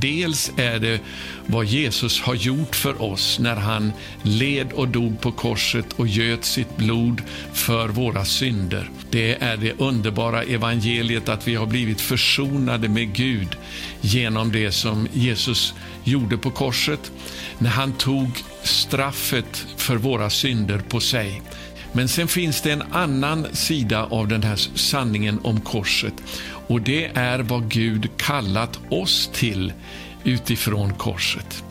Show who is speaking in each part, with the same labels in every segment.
Speaker 1: Dels är det vad Jesus har gjort för oss när han led och dog på korset och göt sitt blod för våra synder. Det är det underbara evangeliet att vi har blivit försonade med Gud genom det som Jesus gjorde på korset när han tog straffet för våra synder på sig. Men sen finns det en annan sida av den här sanningen om korset och det är vad Gud kallat oss till utifrån korset.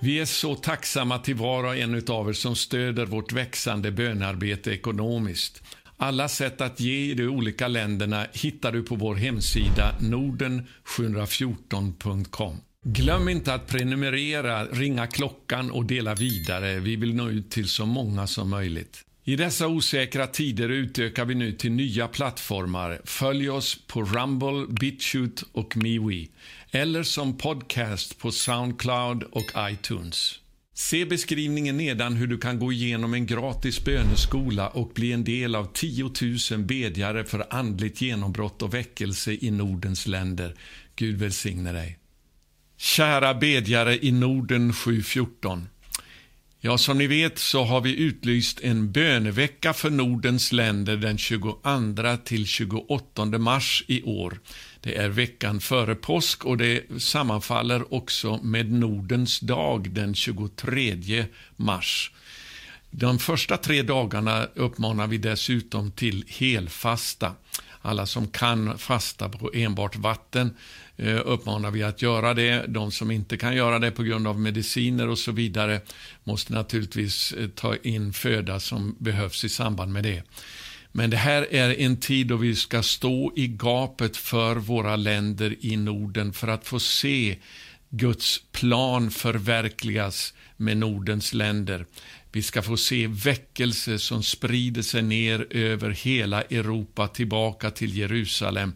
Speaker 1: Vi är så tacksamma till var och en av er som stöder vårt växande bönarbete ekonomiskt. Alla sätt att ge i de olika länderna hittar du på vår hemsida norden714.com. Glöm inte att prenumerera, ringa klockan och dela vidare. Vi vill nå ut till så många som möjligt. I dessa osäkra tider utökar vi nu till nya plattformar. Följ oss på Rumble, BitChute och MeWe eller som podcast på Soundcloud och iTunes. Se beskrivningen nedan hur du kan gå igenom en gratis böneskola och bli en del av 10 000 bedjare för andligt genombrott och väckelse i Nordens länder. Gud välsigne dig. Kära bedjare i Norden 714. Ja, som ni vet så har vi utlyst en bönevecka för Nordens länder den 22 till 28 mars i år. Det är veckan före påsk och det sammanfaller också med Nordens dag den 23 mars. De första tre dagarna uppmanar vi dessutom till helfasta. Alla som kan fasta på enbart vatten Eh, uppmanar vi att göra det. De som inte kan göra det på grund av mediciner och så vidare måste naturligtvis eh, ta in föda som behövs i samband med det. Men det här är en tid då vi ska stå i gapet för våra länder i Norden för att få se Guds plan förverkligas med Nordens länder. Vi ska få se väckelse som sprider sig ner över hela Europa tillbaka till Jerusalem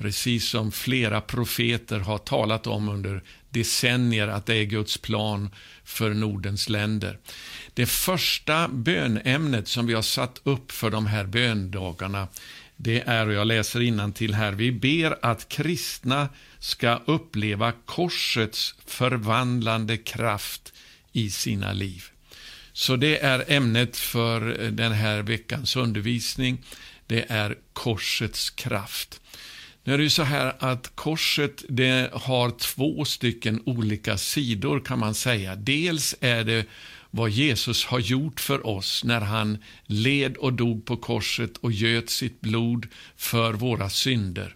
Speaker 1: Precis som flera profeter har talat om under decennier att det är Guds plan för Nordens länder. Det första bönämnet som vi har satt upp för de här böndagarna det är, och jag läser till här, vi ber att kristna ska uppleva korsets förvandlande kraft i sina liv. Så det är ämnet för den här veckans undervisning. Det är korsets kraft. Nu är det ju så här att korset det har två stycken olika sidor kan man säga. Dels är det vad Jesus har gjort för oss när han led och dog på korset och göt sitt blod för våra synder.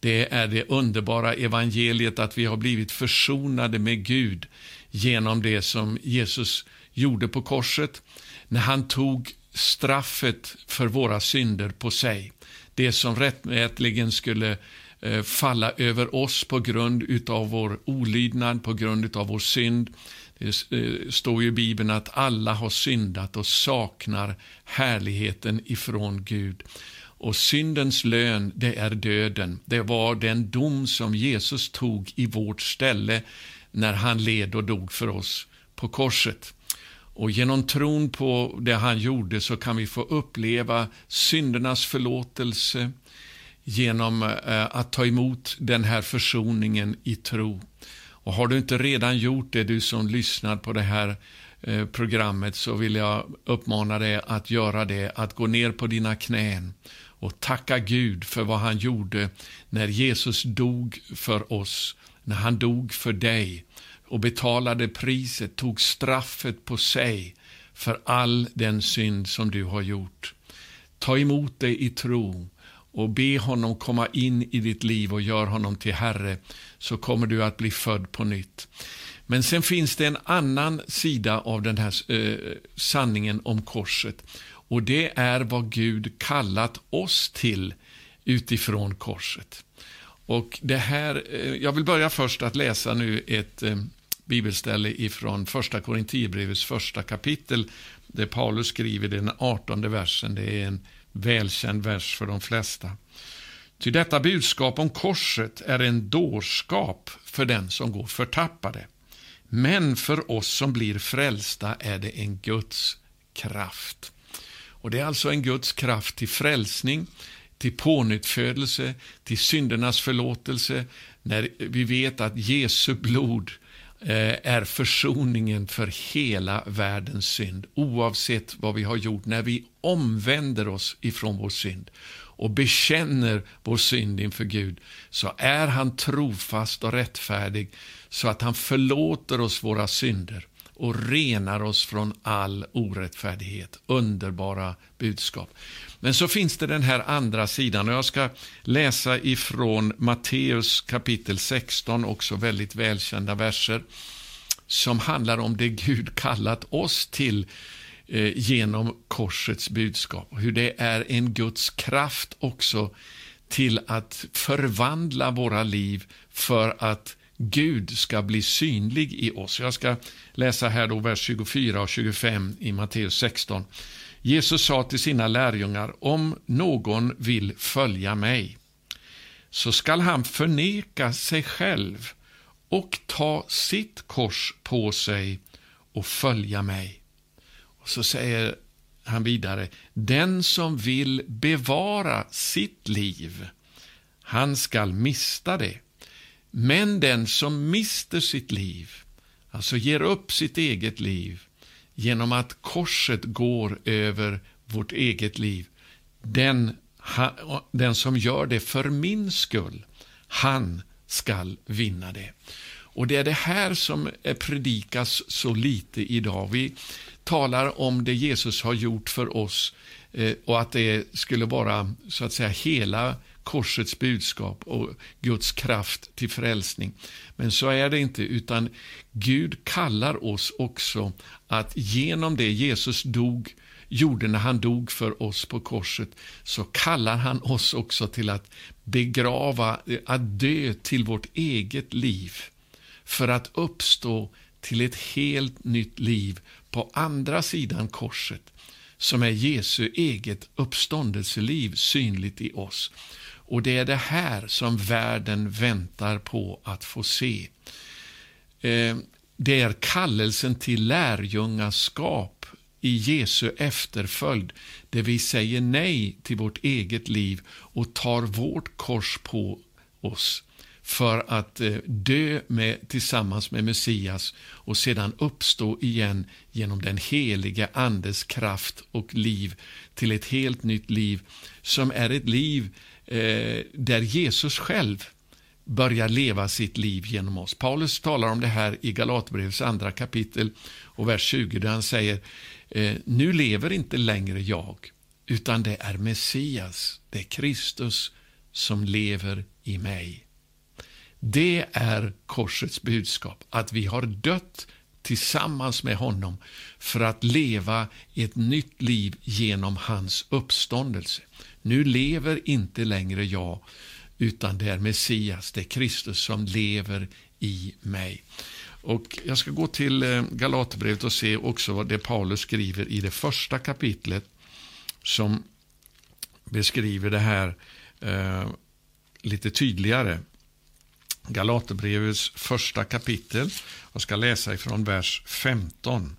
Speaker 1: Det är det underbara evangeliet att vi har blivit försonade med Gud genom det som Jesus gjorde på korset när han tog straffet för våra synder på sig det som rättmätligen skulle eh, falla över oss på grund av vår olydnad, på grund av vår synd. Det eh, står ju i Bibeln att alla har syndat och saknar härligheten ifrån Gud. Och syndens lön, det är döden. Det var den dom som Jesus tog i vårt ställe när han led och dog för oss på korset. Och genom tron på det han gjorde så kan vi få uppleva syndernas förlåtelse genom eh, att ta emot den här försoningen i tro. Och har du inte redan gjort det, du som lyssnar på det här eh, programmet, så vill jag uppmana dig att göra det, att gå ner på dina knän och tacka Gud för vad han gjorde när Jesus dog för oss, när han dog för dig och betalade priset, tog straffet på sig för all den synd som du har gjort. Ta emot det i tro och be honom komma in i ditt liv och gör honom till Herre, så kommer du att bli född på nytt. Men sen finns det en annan sida av den här eh, sanningen om korset. Och det är vad Gud kallat oss till utifrån korset. Och det här, eh, jag vill börja först att läsa nu ett eh, bibelställe ifrån första Korintierbrevets första kapitel, där Paulus skriver den artonde versen. Det är en välkänd vers för de flesta. Ty detta budskap om korset är en dårskap för den som går förtappade. Men för oss som blir frälsta är det en Guds kraft. Och Det är alltså en Guds kraft till frälsning, till pånyttfödelse, till syndernas förlåtelse, när vi vet att Jesu blod eh, är försoningen för hela världens synd, oavsett vad vi har gjort, när vi omvänder oss ifrån vår synd och bekänner vår synd inför Gud, så är han trofast och rättfärdig så att han förlåter oss våra synder och renar oss från all orättfärdighet. Underbara budskap. Men så finns det den här andra sidan och jag ska läsa ifrån Matteus kapitel 16, också väldigt välkända verser, som handlar om det Gud kallat oss till eh, genom korsets budskap. Hur det är en Guds kraft också till att förvandla våra liv för att Gud ska bli synlig i oss. Jag ska läsa här då vers 24 och 25 i Matteus 16. Jesus sa till sina lärjungar, om någon vill följa mig, så skall han förneka sig själv och ta sitt kors på sig och följa mig. Och Så säger han vidare, den som vill bevara sitt liv, han skall mista det. Men den som mister sitt liv, alltså ger upp sitt eget liv, genom att korset går över vårt eget liv, den, den som gör det för min skull, han skall vinna det. Och Det är det här som predikas så lite idag. Vi talar om det Jesus har gjort för oss eh, och att det skulle vara så att säga hela korsets budskap och Guds kraft till frälsning. Men så är det inte, utan Gud kallar oss också att genom det Jesus dog gjorde när han dog för oss på korset, så kallar han oss också till att begrava, att dö till vårt eget liv, för att uppstå till ett helt nytt liv på andra sidan korset, som är Jesu eget uppståndelseliv synligt i oss. Och det är det här som världen väntar på att få se. Eh, det är kallelsen till lärjungaskap i Jesu efterföljd, där vi säger nej till vårt eget liv och tar vårt kors på oss för att eh, dö med, tillsammans med Messias och sedan uppstå igen genom den heliga Andes kraft och liv till ett helt nytt liv som är ett liv Eh, där Jesus själv börjar leva sitt liv genom oss. Paulus talar om det här i Galaterbrevets andra kapitel och vers 20 där han säger eh, Nu lever inte längre jag, utan det är Messias, det är Kristus som lever i mig. Det är korsets budskap, att vi har dött tillsammans med honom för att leva ett nytt liv genom hans uppståndelse. Nu lever inte längre jag, utan det är Messias, det är Kristus som lever i mig. Och Jag ska gå till eh, Galaterbrevet och se också vad det Paulus skriver i det första kapitlet som beskriver det här eh, lite tydligare. Galaterbrevets första kapitel. Jag ska läsa ifrån vers 15.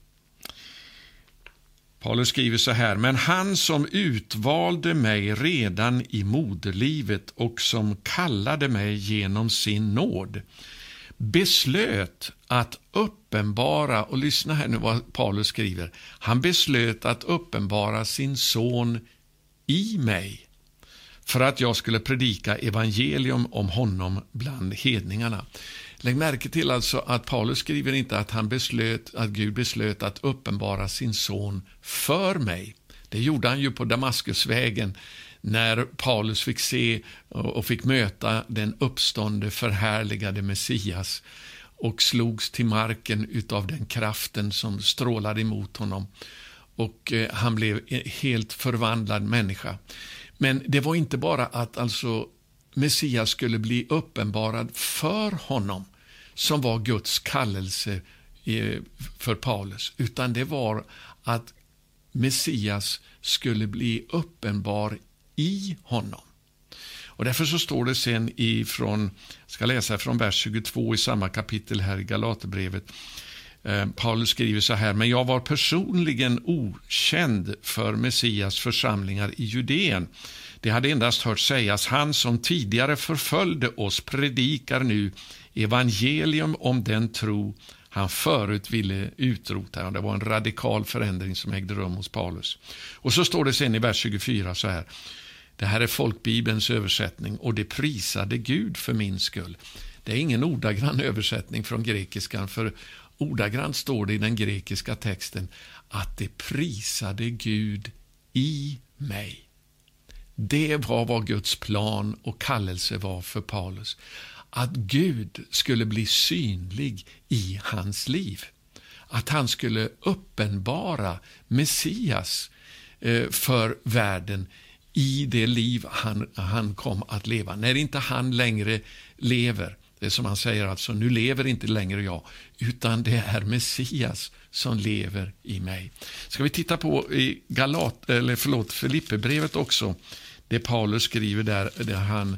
Speaker 1: Paulus skriver så här, men han som utvalde mig redan i moderlivet och som kallade mig genom sin nåd beslöt att uppenbara, och lyssna här nu vad Paulus skriver, han beslöt att uppenbara sin son i mig för att jag skulle predika evangelium om honom bland hedningarna. Lägg märke till alltså att Paulus skriver inte att, han beslöt, att Gud beslöt att uppenbara sin son för mig. Det gjorde han ju på Damaskusvägen när Paulus fick se och fick möta den uppstående, förhärligade Messias och slogs till marken av den kraften som strålade emot honom. Och eh, han blev en helt förvandlad människa. Men det var inte bara att alltså Messias skulle bli uppenbarad för honom som var Guds kallelse eh, för Paulus, utan det var att Messias skulle bli uppenbar i honom. Och Därför så står det sen ifrån, ska läsa från vers 22 i samma kapitel här i Galaterbrevet. Eh, Paulus skriver så här, men jag var personligen okänd för Messias församlingar i Judeen. Det hade endast hört sägas, han som tidigare förföljde oss predikar nu evangelium om den tro han förut ville utrota. Det var en radikal förändring som ägde rum hos Paulus. Och så står det sen i vers 24 så här. Det här är folkbibelns översättning och det prisade Gud för min skull. Det är ingen ordagrann översättning från grekiskan, för ordagrant står det i den grekiska texten att det prisade Gud i mig. Det var vad Guds plan och kallelse var för Paulus. Att Gud skulle bli synlig i hans liv. Att han skulle uppenbara Messias eh, för världen i det liv han, han kom att leva. När inte han längre lever, det är som han säger alltså, nu lever inte längre jag, utan det är Messias som lever i mig. Ska vi titta på i Galat, eller förlåt, Filipperbrevet också, det Paulus skriver där, där han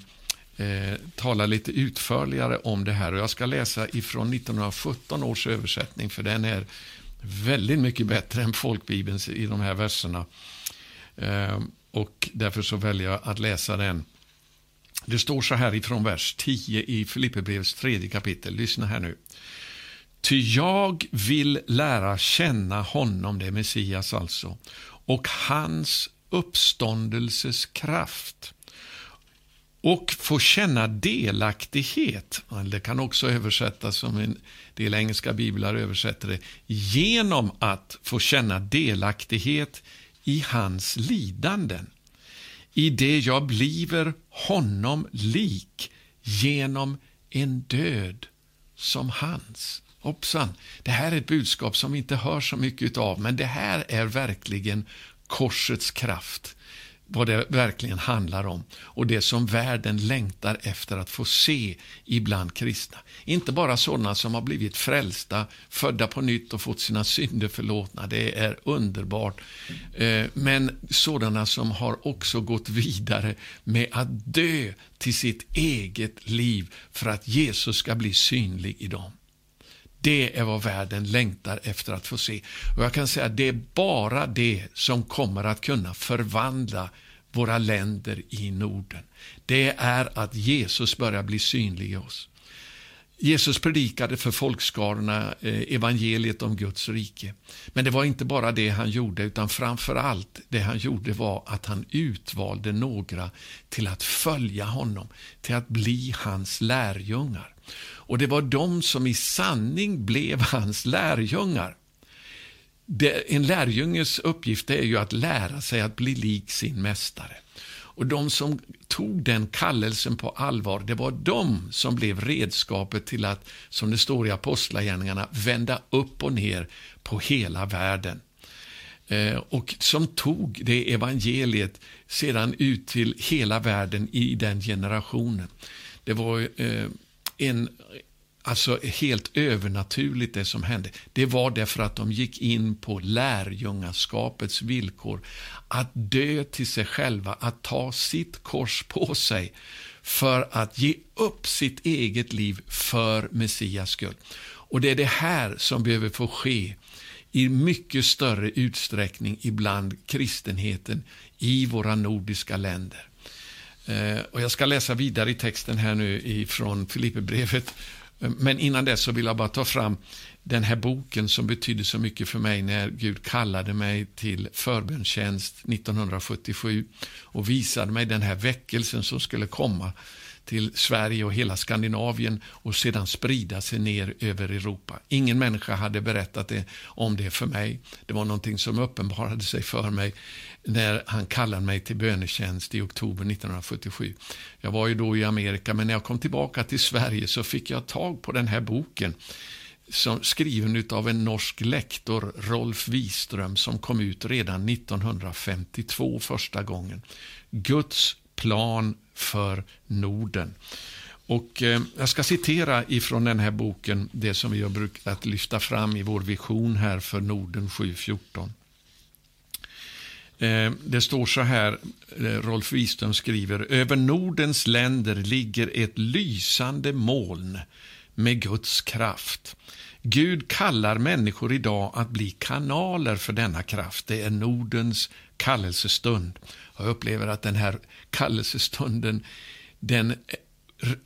Speaker 1: eh, talar lite utförligare om det här. Och jag ska läsa ifrån 1917 års översättning, för den är väldigt mycket bättre än folkbibelns i de här verserna. Eh, och därför så väljer jag att läsa den. Det står så här ifrån vers 10 i Filipperbrevets tredje kapitel. Lyssna här nu. Ty jag vill lära känna honom, det är Messias alltså, och hans uppståndelses kraft och få känna delaktighet. Det kan också översättas som en del engelska biblar översätter det. Genom att få känna delaktighet i hans lidanden. I det jag bliver honom lik genom en död som hans. Hoppsan, det här är ett budskap som vi inte hör så mycket av, men det här är verkligen korsets kraft vad det verkligen handlar om och det som världen längtar efter att få se ibland kristna. Inte bara sådana som har blivit frälsta, födda på nytt och fått sina synder förlåtna. Det är underbart. Eh, men sådana som har också gått vidare med att dö till sitt eget liv för att Jesus ska bli synlig i dem. Det är vad världen längtar efter att få se. Och Jag kan säga att det är bara det som kommer att kunna förvandla våra länder i Norden. Det är att Jesus börjar bli synlig i oss. Jesus predikade för folkskarorna eh, evangeliet om Guds rike. Men det var inte bara det han gjorde, utan framför allt det han gjorde var att han utvalde några till att följa honom, till att bli hans lärjungar. Och det var de som i sanning blev hans lärjungar. En lärjunges uppgift är ju att lära sig att bli lik sin mästare. Och de som tog den kallelsen på allvar, det var de som blev redskapet till att, som det står i Apostlagärningarna, vända upp och ner på hela världen. Eh, och som tog det evangeliet sedan ut till hela världen i den generationen. Det var eh, en alltså helt övernaturligt det som hände. Det var därför att de gick in på lärjungaskapets villkor. Att dö till sig själva, att ta sitt kors på sig för att ge upp sitt eget liv för Messias skull. Och det är det här som behöver få ske i mycket större utsträckning ibland kristenheten i våra nordiska länder. Eh, och Jag ska läsa vidare i texten här nu ifrån Filipperbrevet Eh, men innan dess så vill jag bara ta fram den här boken som betydde så mycket för mig när Gud kallade mig till förbönstjänst 1977 och visade mig den här väckelsen som skulle komma till Sverige och hela Skandinavien och sedan sprida sig ner över Europa. Ingen människa hade berättat det, om det för mig. Det var någonting som uppenbarade sig för mig när han kallade mig till bönetjänst i oktober 1977. Jag var ju då i Amerika, men när jag kom tillbaka till Sverige så fick jag tag på den här boken som skriven av en norsk lektor, Rolf Wiström, som kom ut redan 1952 första gången. Guds plan för Norden. Och eh, Jag ska citera ifrån den här boken, det som vi har brukat lyfta fram i vår vision här för Norden 714. Eh, det står så här, eh, Rolf Wiström skriver, över Nordens länder ligger ett lysande moln med Guds kraft. Gud kallar människor idag att bli kanaler för denna kraft. Det är Nordens kallelsestund. Jag upplever att den här kallelsestunden den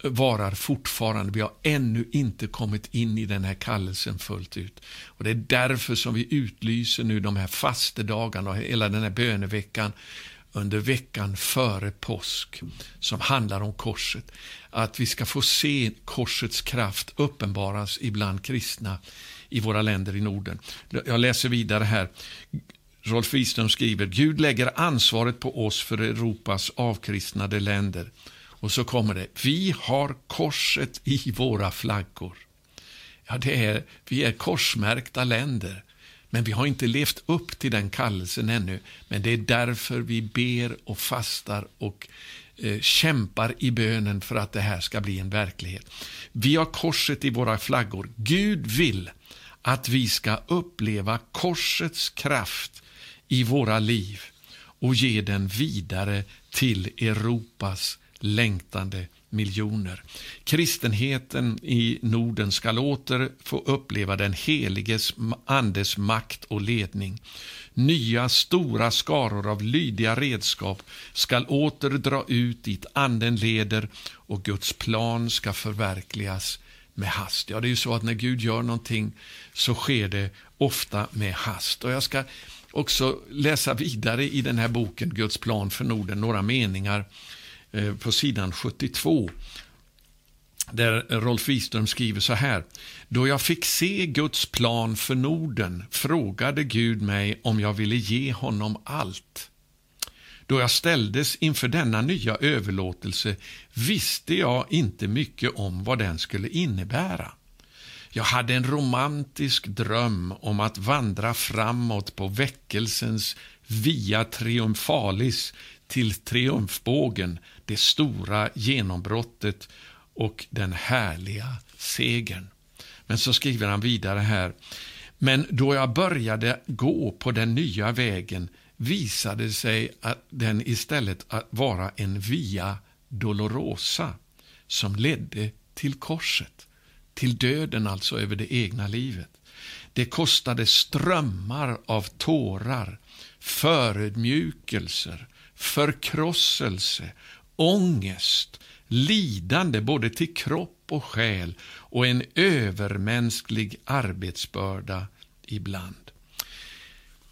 Speaker 1: varar fortfarande. Vi har ännu inte kommit in i den här kallelsen fullt ut. Och Det är därför som vi utlyser nu de här fastedagarna och hela den här böneveckan under veckan före påsk som handlar om korset. Att vi ska få se korsets kraft uppenbaras ibland kristna i våra länder i Norden. Jag läser vidare här. Rolf Wiström skriver, Gud lägger ansvaret på oss för Europas avkristnade länder. Och så kommer det, vi har korset i våra flaggor. Ja, det är, vi är korsmärkta länder. Men vi har inte levt upp till den kallelsen ännu. Men det är därför vi ber och fastar och eh, kämpar i bönen för att det här ska bli en verklighet. Vi har korset i våra flaggor. Gud vill att vi ska uppleva korsets kraft i våra liv och ge den vidare till Europas längtande miljoner. Kristenheten i Norden skall åter få uppleva den heliges andes makt och ledning. Nya stora skaror av lydiga redskap skall åter dra ut dit anden leder och Guds plan ska förverkligas med hast. Ja, det är ju så att när Gud gör någonting så sker det ofta med hast. Och jag ska också läsa vidare i den här boken Guds plan för Norden, några meningar eh, på sidan 72 där Rolf Wiström skriver så här. Då jag fick se Guds plan för Norden frågade Gud mig om jag ville ge honom allt. Då jag ställdes inför denna nya överlåtelse visste jag inte mycket om vad den skulle innebära. Jag hade en romantisk dröm om att vandra framåt på väckelsens via triumfalis till triumfbågen, det stora genombrottet och den härliga segern. Men så skriver han vidare här. Men då jag började gå på den nya vägen visade det sig att den istället att vara en via dolorosa som ledde till korset, till döden alltså över det egna livet. Det kostade strömmar av tårar, förödmjukelser, förkrosselse, ångest, lidande både till kropp och själ och en övermänsklig arbetsbörda ibland.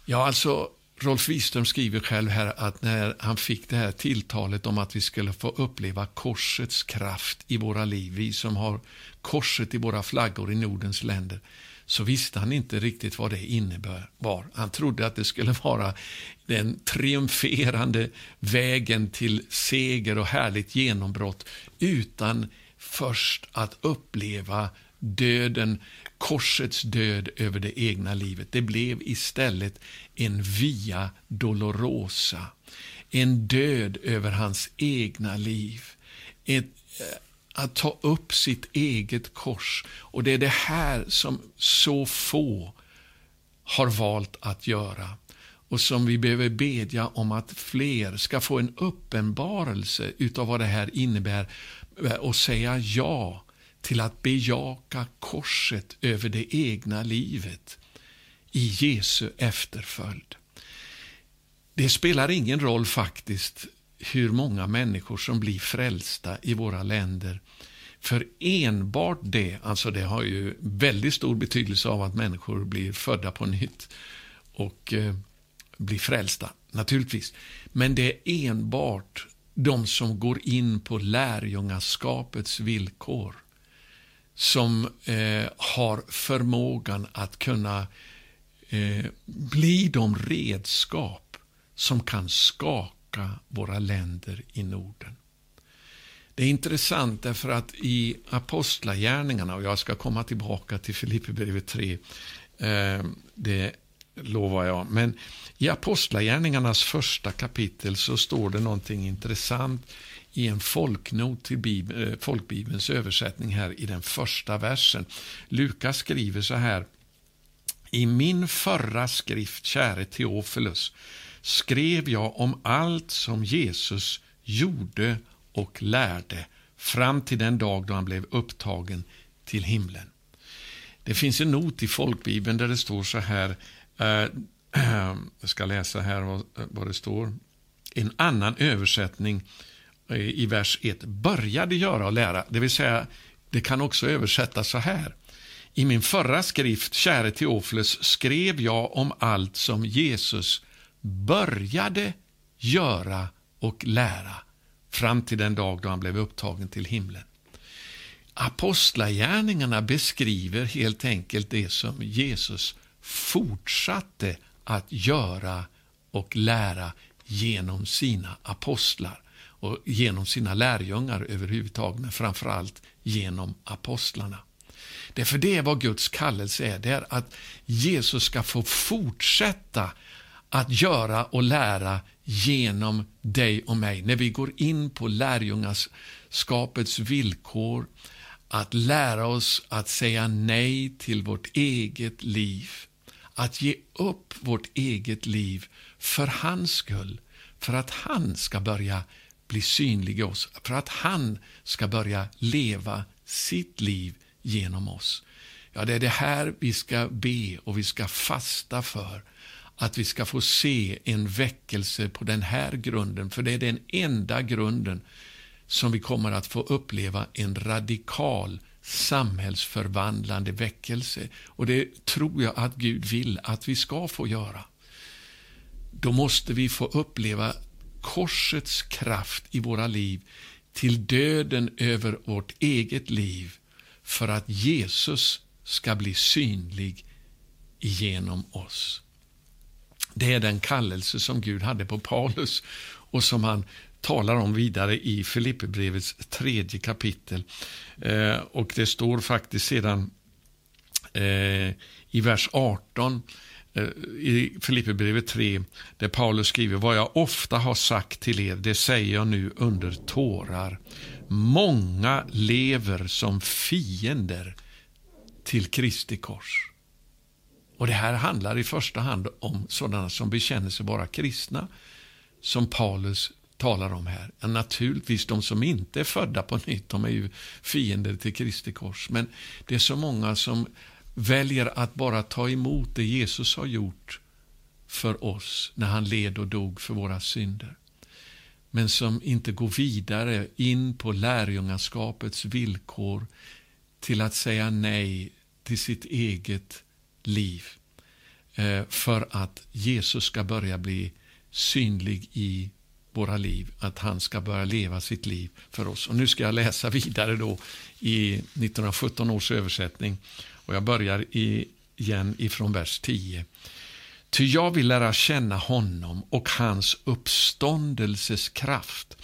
Speaker 1: Ja, alltså Rolf Wiström skriver själv här att när han fick det här tilltalet om att vi skulle få uppleva korsets kraft i våra liv, vi som har korset i våra flaggor i Nordens länder, så visste han inte riktigt vad det innebar. Han trodde att det skulle vara den triumferande vägen till seger och härligt genombrott utan först att uppleva döden, korsets död över det egna livet. Det blev istället en via dolorosa, en död över hans egna liv. Ett, eh, att ta upp sitt eget kors. Och det är det här som så få har valt att göra och som vi behöver bedja om att fler ska få en uppenbarelse utav vad det här innebär eh, och säga ja till att bejaka korset över det egna livet i Jesu efterföljd. Det spelar ingen roll faktiskt hur många människor som blir frälsta i våra länder. För enbart det, alltså det har ju väldigt stor betydelse av att människor blir födda på nytt och eh, blir frälsta, naturligtvis. Men det är enbart de som går in på lärjungaskapets villkor som eh, har förmågan att kunna eh, bli de redskap som kan skaka våra länder i Norden. Det är intressant därför att i Apostlagärningarna, och jag ska komma tillbaka till Filipperbrevet 3, eh, det lovar jag, men i Apostlagärningarnas första kapitel så står det någonting intressant i en folknot till Bibel, eh, folkbibelns översättning här i den första versen. Lukas skriver så här. I min förra skrift, käre Teofilus, skrev jag om allt som Jesus gjorde och lärde fram till den dag då han blev upptagen till himlen. Det finns en not i folkbibeln där det står så här, eh, jag ska läsa här vad, vad det står. En annan översättning eh, Eh, i vers 1, började göra och lära, det vill säga det kan också översättas så här. I min förra skrift, käre Teofilus, skrev jag om allt som Jesus började göra och lära fram till den dag då han blev upptagen till himlen. Apostlagärningarna beskriver helt enkelt det som Jesus fortsatte att göra och lära genom sina apostlar och genom sina lärjungar överhuvudtaget, men framförallt genom apostlarna. Därför det är vad Guds kallelse är, det är att Jesus ska få fortsätta att göra och lära genom dig och mig. När vi går in på lärjungaskapets villkor, att lära oss att säga nej till vårt eget liv, att ge upp vårt eget liv för hans skull, för att han ska börja bli synlig i oss, för att han ska börja leva sitt liv genom oss. Ja, det är det här vi ska be och vi ska fasta för. Att vi ska få se en väckelse på den här grunden, för det är den enda grunden som vi kommer att få uppleva en radikal samhällsförvandlande väckelse. Och det tror jag att Gud vill att vi ska få göra. Då måste vi få uppleva korsets kraft i våra liv till döden över vårt eget liv för att Jesus ska bli synlig genom oss. Det är den kallelse som Gud hade på Paulus och som han talar om vidare i Filipperbrevets tredje kapitel. Eh, och det står faktiskt sedan eh, i vers 18 eh, Eh, i Filipperbrevet 3, där Paulus skriver vad jag ofta har sagt till er, det säger jag nu under tårar. Många lever som fiender till Kristi kors. Och Det här handlar i första hand om sådana som bekänner sig vara kristna, som Paulus talar om här. Ja, naturligtvis de som inte är födda på nytt, de är ju fiender till Kristi kors. Men det är så många som väljer att bara ta emot det Jesus har gjort för oss när han led och dog för våra synder. Men som inte går vidare in på lärjungaskapets villkor till att säga nej till sitt eget liv eh, för att Jesus ska börja bli synlig i våra liv, att han ska börja leva sitt liv för oss. Och Nu ska jag läsa vidare då i 1917 års översättning och jag börjar igen ifrån vers 10. Ty jag vill lära känna honom och hans uppståndelses kraft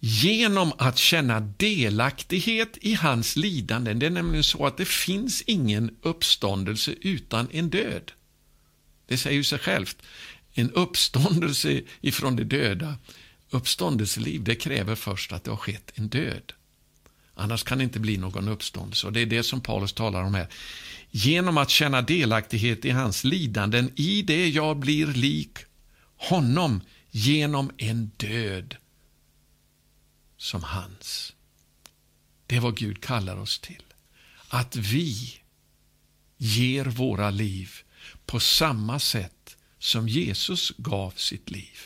Speaker 1: genom att känna delaktighet i hans lidanden. Det är nämligen så att det finns ingen uppståndelse utan en död. Det säger ju sig självt. En uppståndelse ifrån de döda, uppståndelseliv, det kräver först att det har skett en död. Annars kan det inte bli någon uppståndelse. Och Det är det som Paulus talar om här. Genom att känna delaktighet i hans lidanden, i det jag blir lik honom genom en död som hans. Det är vad Gud kallar oss till. Att vi ger våra liv på samma sätt som Jesus gav sitt liv.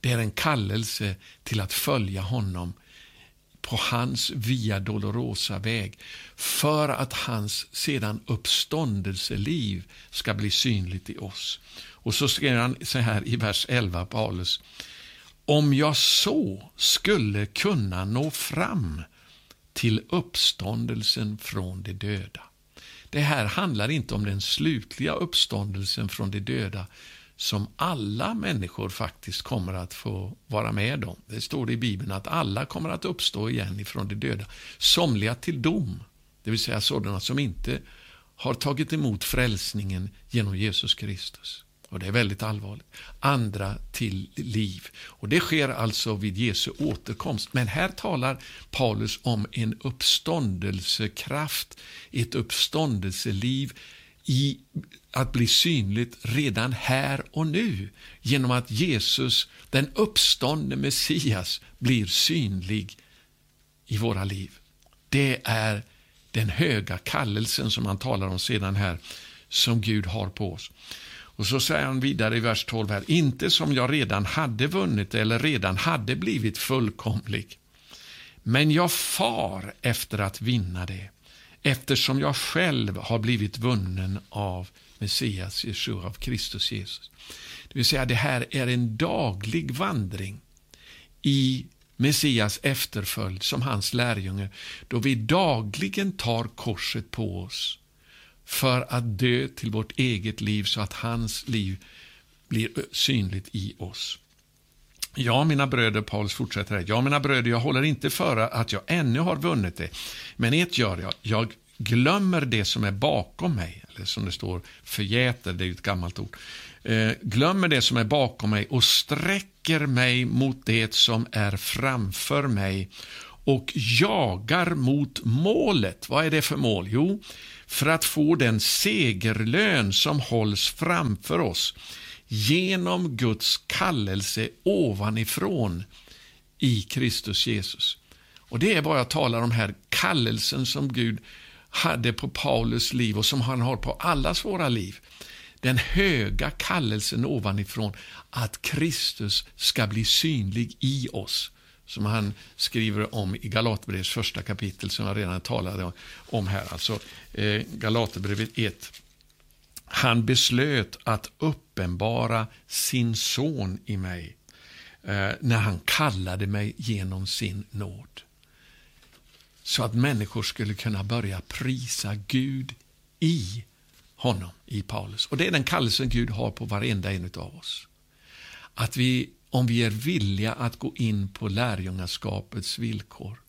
Speaker 1: Det är en kallelse till att följa honom på hans Via Dolorosa-väg för att hans sedan uppståndelseliv ska bli synligt i oss. Och så skriver han så här i vers 11, Paulus. Om jag så skulle kunna nå fram till uppståndelsen från de döda. Det här handlar inte om den slutliga uppståndelsen från de döda som alla människor faktiskt kommer att få vara med om. Det står i Bibeln att alla kommer att uppstå igen ifrån de döda. Somliga till dom, det vill säga sådana som inte har tagit emot frälsningen genom Jesus Kristus. Och Det är väldigt allvarligt. Andra till liv. Och Det sker alltså vid Jesu återkomst. Men här talar Paulus om en uppståndelsekraft, ett uppståndelseliv i att bli synligt redan här och nu genom att Jesus, den uppståndne Messias, blir synlig i våra liv. Det är den höga kallelsen som han talar om sedan här, som Gud har på oss. Och så säger han vidare i vers 12 här, inte som jag redan hade vunnit eller redan hade blivit fullkomlig. Men jag far efter att vinna det, eftersom jag själv har blivit vunnen av Messias, Jeshua, av Kristus Jesus. Det vill säga, det här är en daglig vandring i Messias efterföljd som hans lärjunge, då vi dagligen tar korset på oss för att dö till vårt eget liv så att hans liv blir synligt i oss. Ja, mina bröder, Paulus fortsätter här. Ja, mina bröder, jag håller inte för att jag ännu har vunnit det. Men ett gör jag, jag glömmer det som är bakom mig. Eller som det står, förgäter, det är ett gammalt ord. Eh, glömmer det som är bakom mig och sträcker mig mot det som är framför mig och jagar mot målet. Vad är det för mål? Jo, för att få den segerlön som hålls framför oss genom Guds kallelse ovanifrån i Kristus Jesus. Och Det är vad jag talar om här, kallelsen som Gud hade på Paulus liv och som han har på allas våra liv. Den höga kallelsen ovanifrån att Kristus ska bli synlig i oss som han skriver om i Galaterbrevets första kapitel, som jag redan talade om här. Alltså eh, Galaterbrevet 1. Han beslöt att uppenbara sin son i mig eh, när han kallade mig genom sin nåd. Så att människor skulle kunna börja prisa Gud i honom, i Paulus. Och Det är den kallelsen Gud har på varenda en av oss. Att vi om vi är villiga att gå in på lärjungaskapets villkor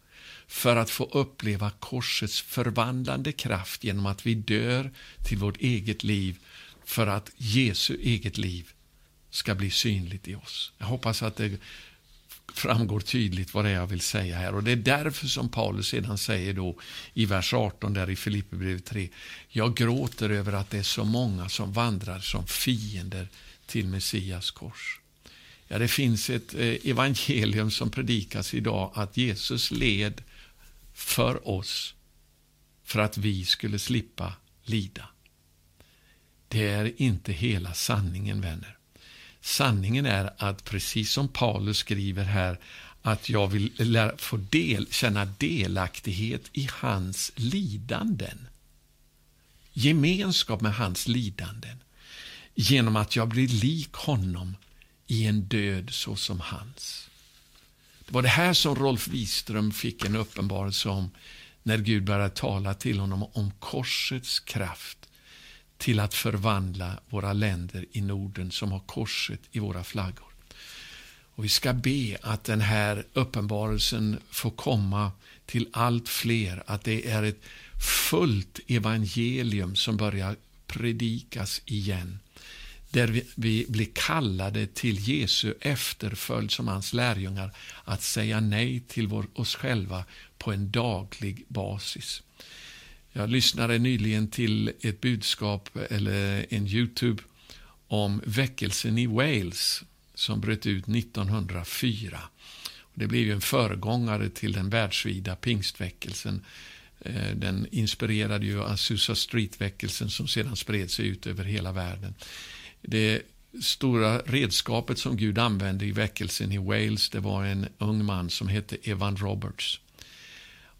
Speaker 1: för att få uppleva korsets förvandlande kraft genom att vi dör till vårt eget liv för att Jesu eget liv ska bli synligt i oss. Jag hoppas att det framgår tydligt vad det är jag vill säga här. Och Det är därför som Paulus sedan säger då i vers 18 där i Filipperbrevet 3. Jag gråter över att det är så många som vandrar som fiender till Messias kors. Ja, det finns ett eh, evangelium som predikas idag att Jesus led för oss för att vi skulle slippa lida. Det är inte hela sanningen, vänner. Sanningen är att precis som Paulus skriver här, att jag vill få del, känna delaktighet i hans lidanden. Gemenskap med hans lidanden. Genom att jag blir lik honom i en död såsom hans. Det var det här som Rolf Wiström fick en uppenbarelse om när Gud började tala till honom om korsets kraft till att förvandla våra länder i Norden som har korset i våra flaggor. Och Vi ska be att den här uppenbarelsen får komma till allt fler, att det är ett fullt evangelium som börjar predikas igen där vi, vi blir kallade till Jesu efterföljd som hans lärjungar, att säga nej till vår, oss själva på en daglig basis. Jag lyssnade nyligen till ett budskap, eller en Youtube, om väckelsen i Wales som bröt ut 1904. Det blev en föregångare till den världsvida pingstväckelsen. Eh, den inspirerade ju Azusa Street-väckelsen som sedan spred sig ut över hela världen. Det stora redskapet som Gud använde i väckelsen i Wales det var en ung man som hette Evan Roberts.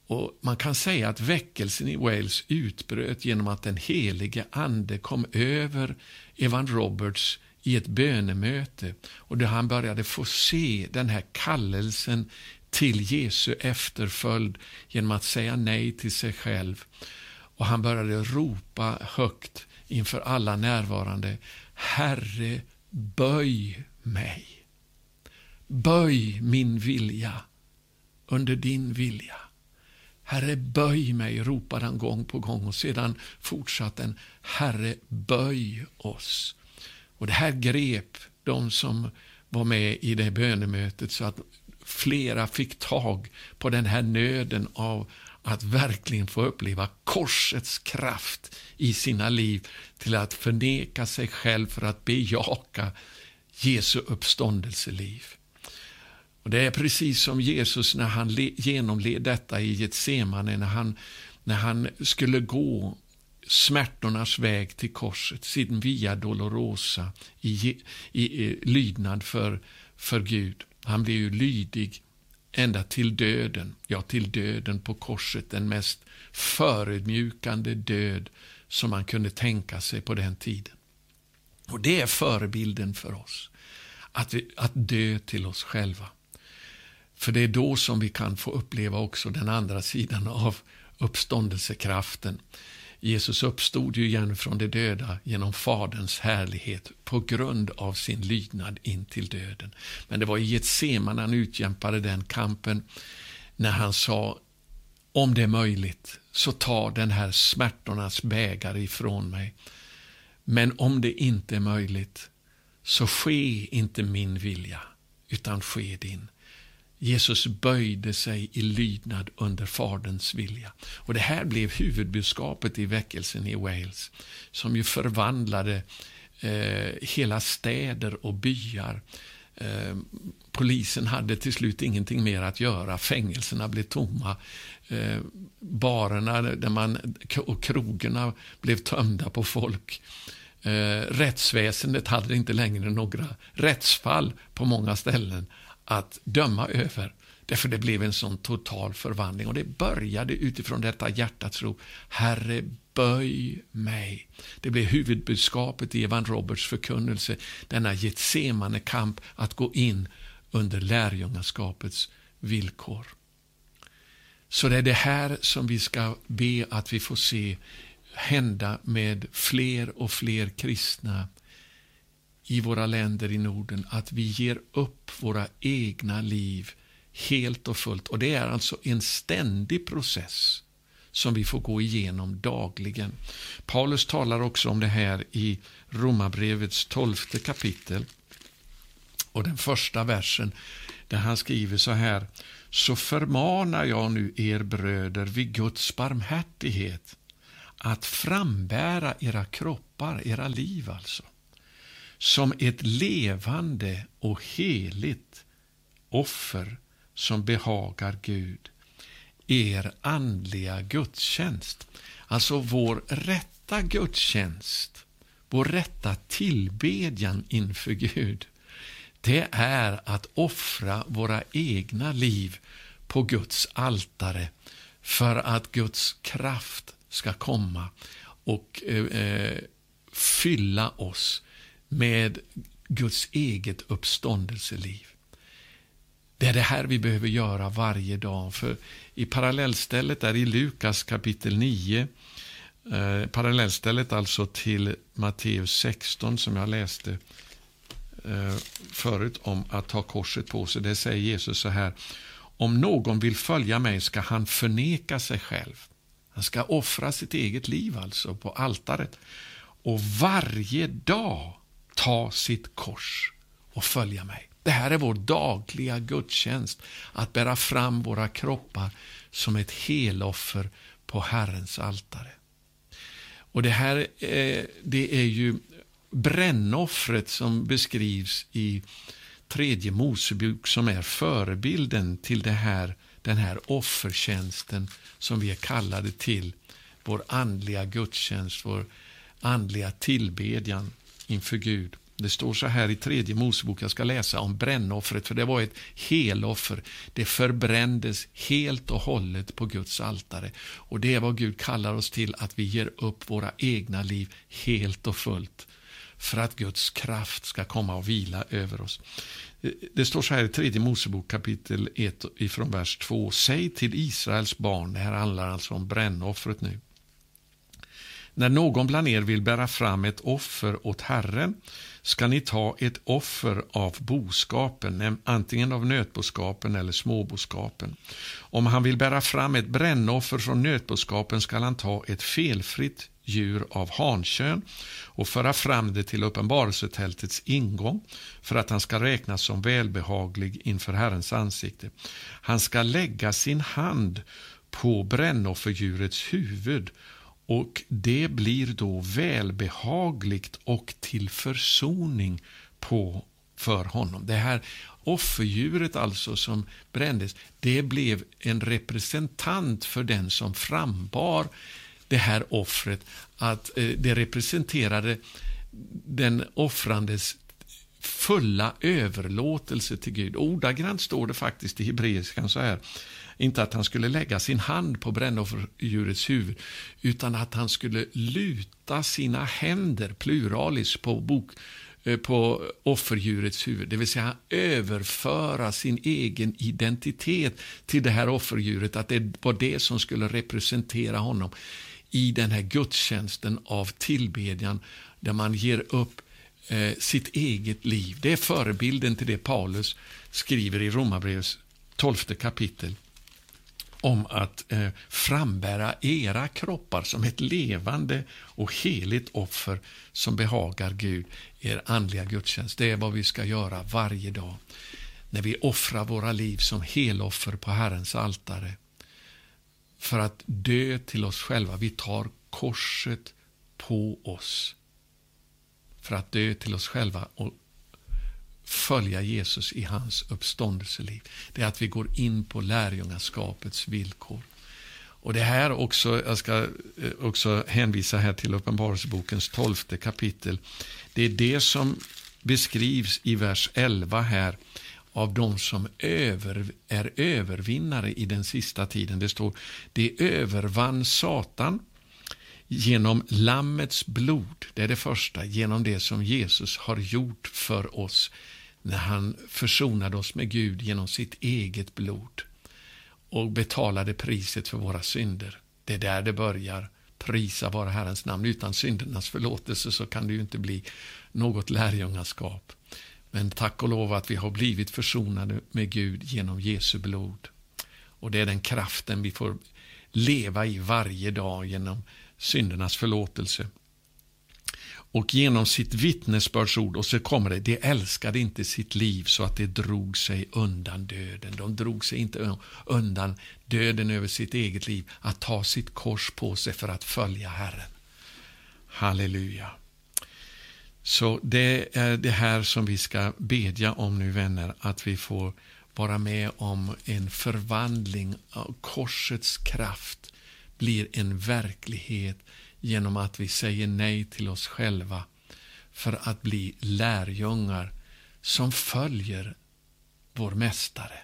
Speaker 1: Och Man kan säga att väckelsen i Wales utbröt genom att den helige ande kom över Evan Roberts i ett bönemöte och där han började få se den här kallelsen till Jesu efterföljd genom att säga nej till sig själv. Och Han började ropa högt inför alla närvarande Herre, böj mig. Böj min vilja under din vilja. Herre, böj mig, ropade han gång på gång och sedan fortsatte han, Herre, böj oss. Och det här grep de som var med i det bönemötet så att flera fick tag på den här nöden av att verkligen få uppleva korsets kraft i sina liv till att förneka sig själv för att bejaka Jesu uppståndelseliv. Och Det är precis som Jesus när han genomled detta i Getsemane, när han när han skulle gå smärtornas väg till korset, sin via dolorosa i, i, i lydnad för, för Gud. Han blev ju lydig ända till döden, ja, till döden på korset, den mest förödmjukande död som man kunde tänka sig på den tiden. Och det är förebilden för oss, att, vi, att dö till oss själva. För det är då som vi kan få uppleva också den andra sidan av uppståndelsekraften. Jesus uppstod ju igen från de döda genom Faderns härlighet på grund av sin lydnad in till döden. Men det var i Getsemane han utkämpade den kampen när han sa om det är möjligt, så ta den här smärtornas bägare ifrån mig. Men om det inte är möjligt, så ske inte min vilja, utan ske din. Jesus böjde sig i lydnad under Faderns vilja. Och Det här blev huvudbudskapet i väckelsen i Wales, som ju förvandlade eh, hela städer och byar. Eh, polisen hade till slut ingenting mer att göra, fängelserna blev tomma, eh, barerna där man, och krogarna blev tömda på folk. Eh, rättsväsendet hade inte längre några rättsfall på många ställen att döma över. Därför det blev en sån total förvandling. Och det började utifrån detta hjärtats rop. Herre, böj mig. Det blev huvudbudskapet i Evan Roberts förkunnelse. Denna Getsemane kamp att gå in under lärjungaskapets villkor. Så det är det här som vi ska be att vi får se hända med fler och fler kristna i våra länder i Norden att vi ger upp våra egna liv helt och fullt. Och Det är alltså en ständig process som vi får gå igenom dagligen. Paulus talar också om det här i Romarbrevets tolfte kapitel och den första versen där han skriver så här. Så förmanar jag nu er bröder vid Guds barmhärtighet att frambära era kroppar, era liv alltså, som ett levande och heligt offer som behagar Gud, er andliga gudstjänst. Alltså vår rätta gudstjänst, vår rätta tillbedjan inför Gud, det är att offra våra egna liv på Guds altare för att Guds kraft ska komma och eh, eh fylla oss med Guds eget uppståndelseliv. Det är det här vi behöver göra varje dag. För I parallellstället där i Lukas kapitel 9, eh, parallellstället alltså till Matteus 16 som jag läste eh, förut om att ta korset på sig. Det säger Jesus så här. Om någon vill följa mig ska han förneka sig själv. Han ska offra sitt eget liv alltså på altaret. Och varje dag ta sitt kors och följa mig. Det här är vår dagliga gudstjänst, att bära fram våra kroppar som ett heloffer på Herrens altare. Och Det här eh, det är ju brännoffret som beskrivs i tredje Mosebok som är förebilden till det här, den här offertjänsten som vi är kallade till, vår andliga gudstjänst, vår andliga tillbedjan inför Gud. Det står så här i tredje Mosebok, jag ska läsa om brännoffret, för det var ett heloffer. Det förbrändes helt och hållet på Guds altare. Och det är vad Gud kallar oss till, att vi ger upp våra egna liv helt och fullt för att Guds kraft ska komma och vila över oss. Det står så här i tredje Mosebok kapitel 1 ifrån vers 2. Säg till Israels barn, det här handlar alltså om brännoffret nu. När någon bland er vill bära fram ett offer åt Herren ska ni ta ett offer av boskapen, antingen av nötboskapen eller småboskapen. Om han vill bära fram ett brännoffer från nötboskapen skall han ta ett felfritt djur av hankön och föra fram det till uppenbarelsetältets ingång för att han ska räknas som välbehaglig inför Herrens ansikte. Han ska lägga sin hand på brännofferdjurets huvud och det blir då välbehagligt och till försoning på för honom. Det här Offerdjuret alltså som brändes, det blev en representant för den som frambar det här offret. Att eh, det representerade den offrandes fulla överlåtelse till Gud. Ordagrant står det faktiskt i hebreiskan så här. Inte att han skulle lägga sin hand på brännofferdjurets huvud, utan att han skulle luta sina händer, pluralis, på, bok, eh, på offerdjurets huvud. Det vill säga överföra sin egen identitet till det här offerdjuret, att det var det som skulle representera honom i den här gudstjänsten av tillbedjan, där man ger upp eh, sitt eget liv. Det är förebilden till det Paulus skriver i Romarbrevets tolfte kapitel om att eh, frambära era kroppar som ett levande och heligt offer som behagar Gud, er andliga gudstjänst. Det är vad vi ska göra varje dag när vi offrar våra liv som heloffer på Herrens altare för att dö till oss själva. Vi tar korset på oss för att dö till oss själva och följa Jesus i hans uppståndelseliv. Det är att vi går in på lärjungaskapets villkor. Och det här också, jag ska eh, också hänvisa här till Uppenbarelsebokens tolfte kapitel. Det är det som beskrivs i vers 11 här av de som över, är övervinnare i den sista tiden. Det står, det övervann Satan genom Lammets blod. Det är det första, genom det som Jesus har gjort för oss när han försonade oss med Gud genom sitt eget blod och betalade priset för våra synder. Det är där det börjar. Prisa vara Herrens namn. Utan syndernas förlåtelse så kan det ju inte bli något lärjungaskap. Men tack och lov att vi har blivit försonade med Gud genom Jesu blod. Och det är den kraften vi får leva i varje dag genom syndernas förlåtelse och genom sitt vittnesbördsord, och så kommer det, de älskade inte sitt liv så att det drog sig undan döden. De drog sig inte undan döden över sitt eget liv, att ta sitt kors på sig för att följa Herren. Halleluja. Så det är det här som vi ska bedja om nu, vänner, att vi får vara med om en förvandling korsets kraft blir en verklighet genom att vi säger nej till oss själva för att bli lärjungar som följer vår Mästare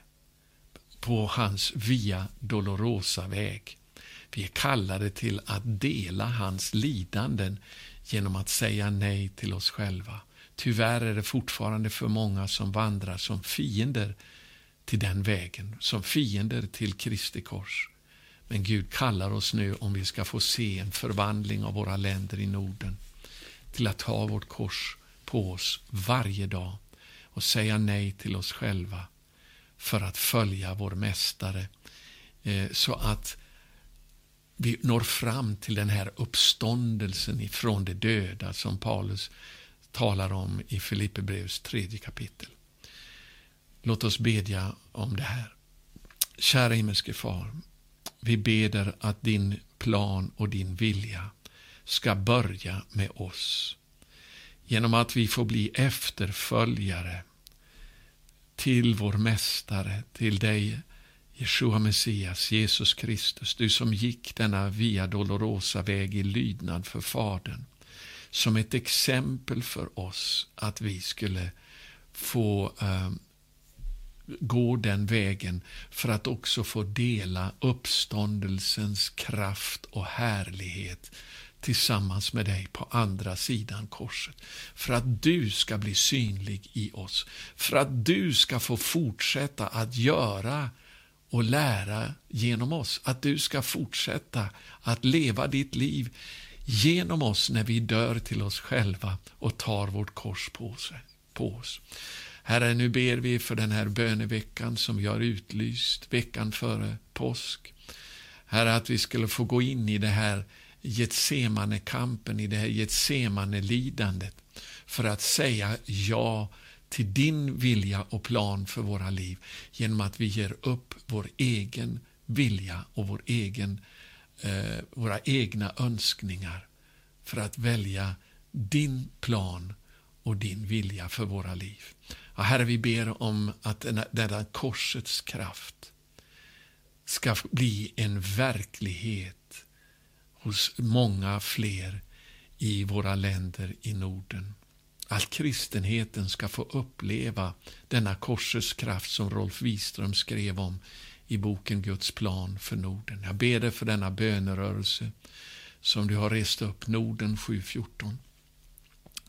Speaker 1: på hans Via Dolorosa-väg. Vi är kallade till att dela hans lidanden genom att säga nej till oss själva. Tyvärr är det fortfarande för många som vandrar som fiender till den vägen, som fiender till Kristi kors. Men Gud kallar oss nu, om vi ska få se en förvandling av våra länder i Norden, till att ta vårt kors på oss varje dag och säga nej till oss själva för att följa vår Mästare, eh, så att vi når fram till den här uppståndelsen ifrån de döda som Paulus talar om i Filipperbrevets tredje kapitel. Låt oss bedja om det här. Kära himmelske far, vi beder att din plan och din vilja ska börja med oss. Genom att vi får bli efterföljare till vår Mästare, till dig, Jeshua Messias, Jesus Kristus, du som gick denna Via Dolorosa-väg i lydnad för Fadern, som ett exempel för oss att vi skulle få uh, gå den vägen för att också få dela uppståndelsens kraft och härlighet tillsammans med dig på andra sidan korset. För att du ska bli synlig i oss. För att du ska få fortsätta att göra och lära genom oss. Att du ska fortsätta att leva ditt liv genom oss när vi dör till oss själva och tar vårt kors på oss. Herre, nu ber vi för den här böneveckan som vi har utlyst, veckan före påsk. Herre, att vi skulle få gå in i det här Getsemane-kampen, i det här Getsemane-lidandet, för att säga ja till din vilja och plan för våra liv, genom att vi ger upp vår egen vilja och vår egen, eh, våra egna önskningar, för att välja din plan och din vilja för våra liv. Och herre, vi ber om att denna, denna korsets kraft ska bli en verklighet hos många fler i våra länder i Norden. Att kristenheten ska få uppleva denna korsets kraft som Rolf Wiström skrev om i boken Guds plan för Norden. Jag ber dig för denna bönerörelse som du har rest upp, Norden 714.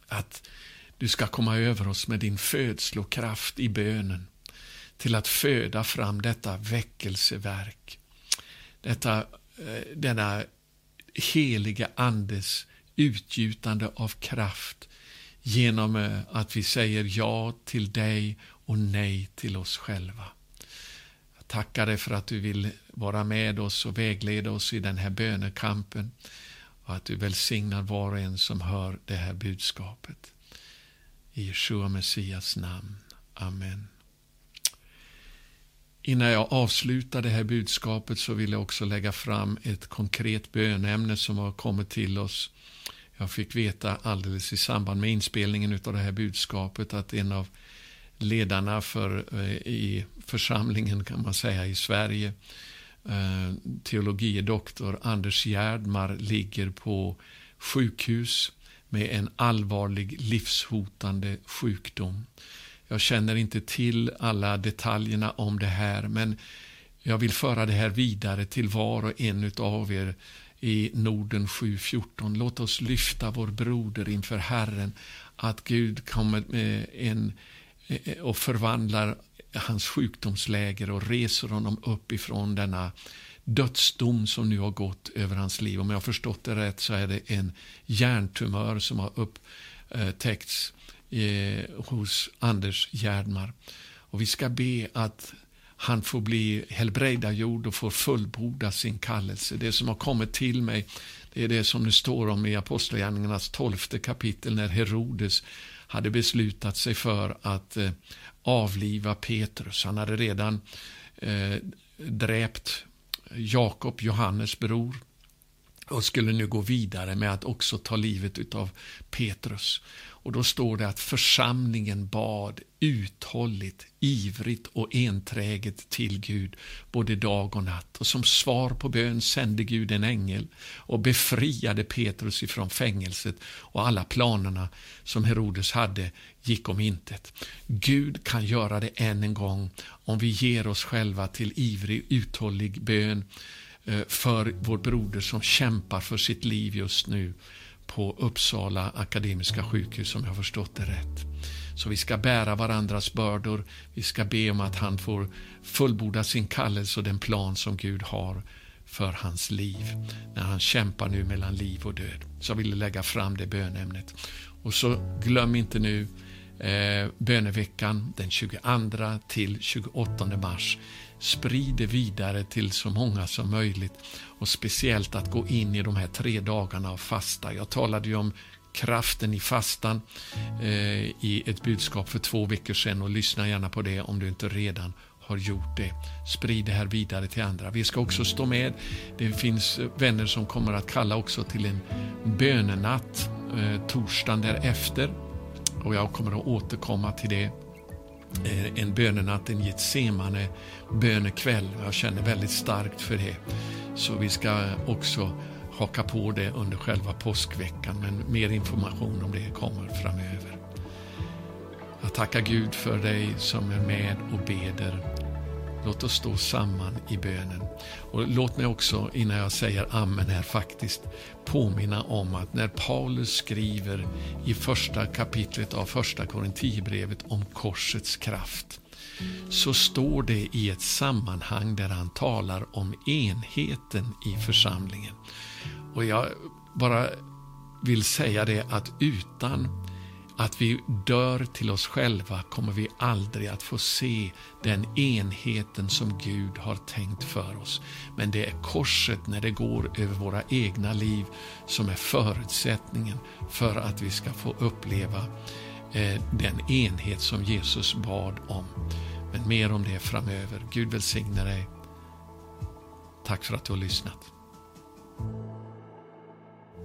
Speaker 1: Att du ska komma över oss med din födslokraft i bönen till att föda fram detta väckelseverk. Detta, eh, denna heliga Andes utgjutande av kraft genom eh, att vi säger ja till dig och nej till oss själva. Jag tackar dig för att du vill vara med oss och vägleda oss i den här bönekampen och att du välsignar var och en som hör det här budskapet. I Jeshua Messias namn. Amen. Innan jag avslutar det här budskapet så vill jag också lägga fram ett konkret bönämne som har kommit till oss. Jag fick veta alldeles i samband med inspelningen av det här budskapet att en av ledarna för, eh, i församlingen kan man säga i Sverige, eh, teologidoktor teologie doktor Anders Gärdmar ligger på sjukhus med en allvarlig livshotande sjukdom. Jag känner inte till alla detaljerna om det här, men jag vill föra det här vidare till var och en av er i Norden 7.14. Låt oss lyfta vår broder inför Herren, att Gud kommer med en eh, och förvandlar hans sjukdomsläger och reser honom upp ifrån denna dödsdom som nu har gått över hans liv. Om jag har förstått det rätt så är det en hjärntumör som har upptäckts eh, hos Anders Gärdmar. Och vi ska be att han får bli helbrägdagjord och får fullborda sin kallelse. Det som har kommit till mig det är det som det står om i Apostlagärningarnas tolfte kapitel när Herodes hade beslutat sig för att eh, avliva Petrus. Han hade redan eh, dräpt Jakob, Johannes bror och skulle nu gå vidare med att också ta livet av Petrus. Och då står det att församlingen bad uthålligt, ivrigt och enträget till Gud både dag och natt. Och som svar på bön sände Gud en ängel och befriade Petrus ifrån fängelset och alla planerna som Herodes hade gick om intet. Gud kan göra det än en gång om vi ger oss själva till ivrig, uthållig bön Eh, för vår broder som kämpar för sitt liv just nu på Uppsala Akademiska sjukhus om jag förstått det rätt. Så vi ska bära varandras bördor. Vi ska be om att han får fullborda sin kallelse och den plan som Gud har för hans liv. När han kämpar nu mellan liv och död. Så jag ville lägga fram det bönämnet. Och så glöm inte nu eh, böneveckan den 22 till 28 mars. Sprid det vidare till så många som möjligt och speciellt att gå in i de här tre dagarna av fasta. Jag talade ju om kraften i fastan eh, i ett budskap för två veckor sedan och lyssna gärna på det om du inte redan har gjort det. Sprid det här vidare till andra. Vi ska också stå med. Det finns vänner som kommer att kalla också till en bönenatt eh, torsdagen därefter. Och jag kommer att återkomma till det. Eh, en bönenatt, en Getsemane bönekväll. Jag känner väldigt starkt för det. Så vi ska också haka på det under själva påskveckan, men mer information om det kommer framöver. Jag tackar Gud för dig som är med och beder. Låt oss stå samman i bönen. Och låt mig också, innan jag säger amen här faktiskt, påminna om att när Paulus skriver i första kapitlet av första Korinthierbrevet om korsets kraft, så står det i ett sammanhang där han talar om enheten i församlingen. Och jag bara vill säga det att utan att vi dör till oss själva kommer vi aldrig att få se den enheten som Gud har tänkt för oss. Men det är korset när det går över våra egna liv som är förutsättningen för att vi ska få uppleva eh, den enhet som Jesus bad om. Men mer om det framöver. Gud välsigne dig. Tack för att du har lyssnat.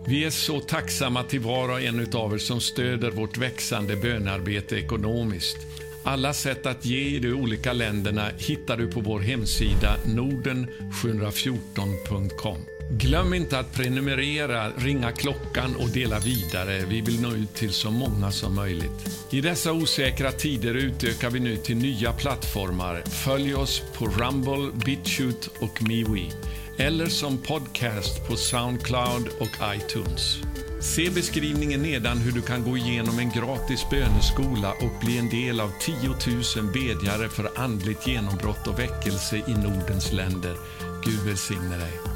Speaker 1: Vi är så tacksamma till var och en av er som stöder vårt växande bönarbete ekonomiskt. Alla sätt att ge i de olika länderna hittar du på vår hemsida norden714.com. Glöm inte att prenumerera, ringa klockan och dela vidare. Vi vill nå ut till så många som möjligt. I dessa osäkra tider utökar vi nu till nya plattformar. Följ oss på Rumble, BitChute och MeWe eller som podcast på Soundcloud och iTunes. Se beskrivningen nedan hur du kan gå igenom en gratis böneskola och bli en del av 10 000 bedjare för andligt genombrott och väckelse i Nordens länder. Gud välsigne dig.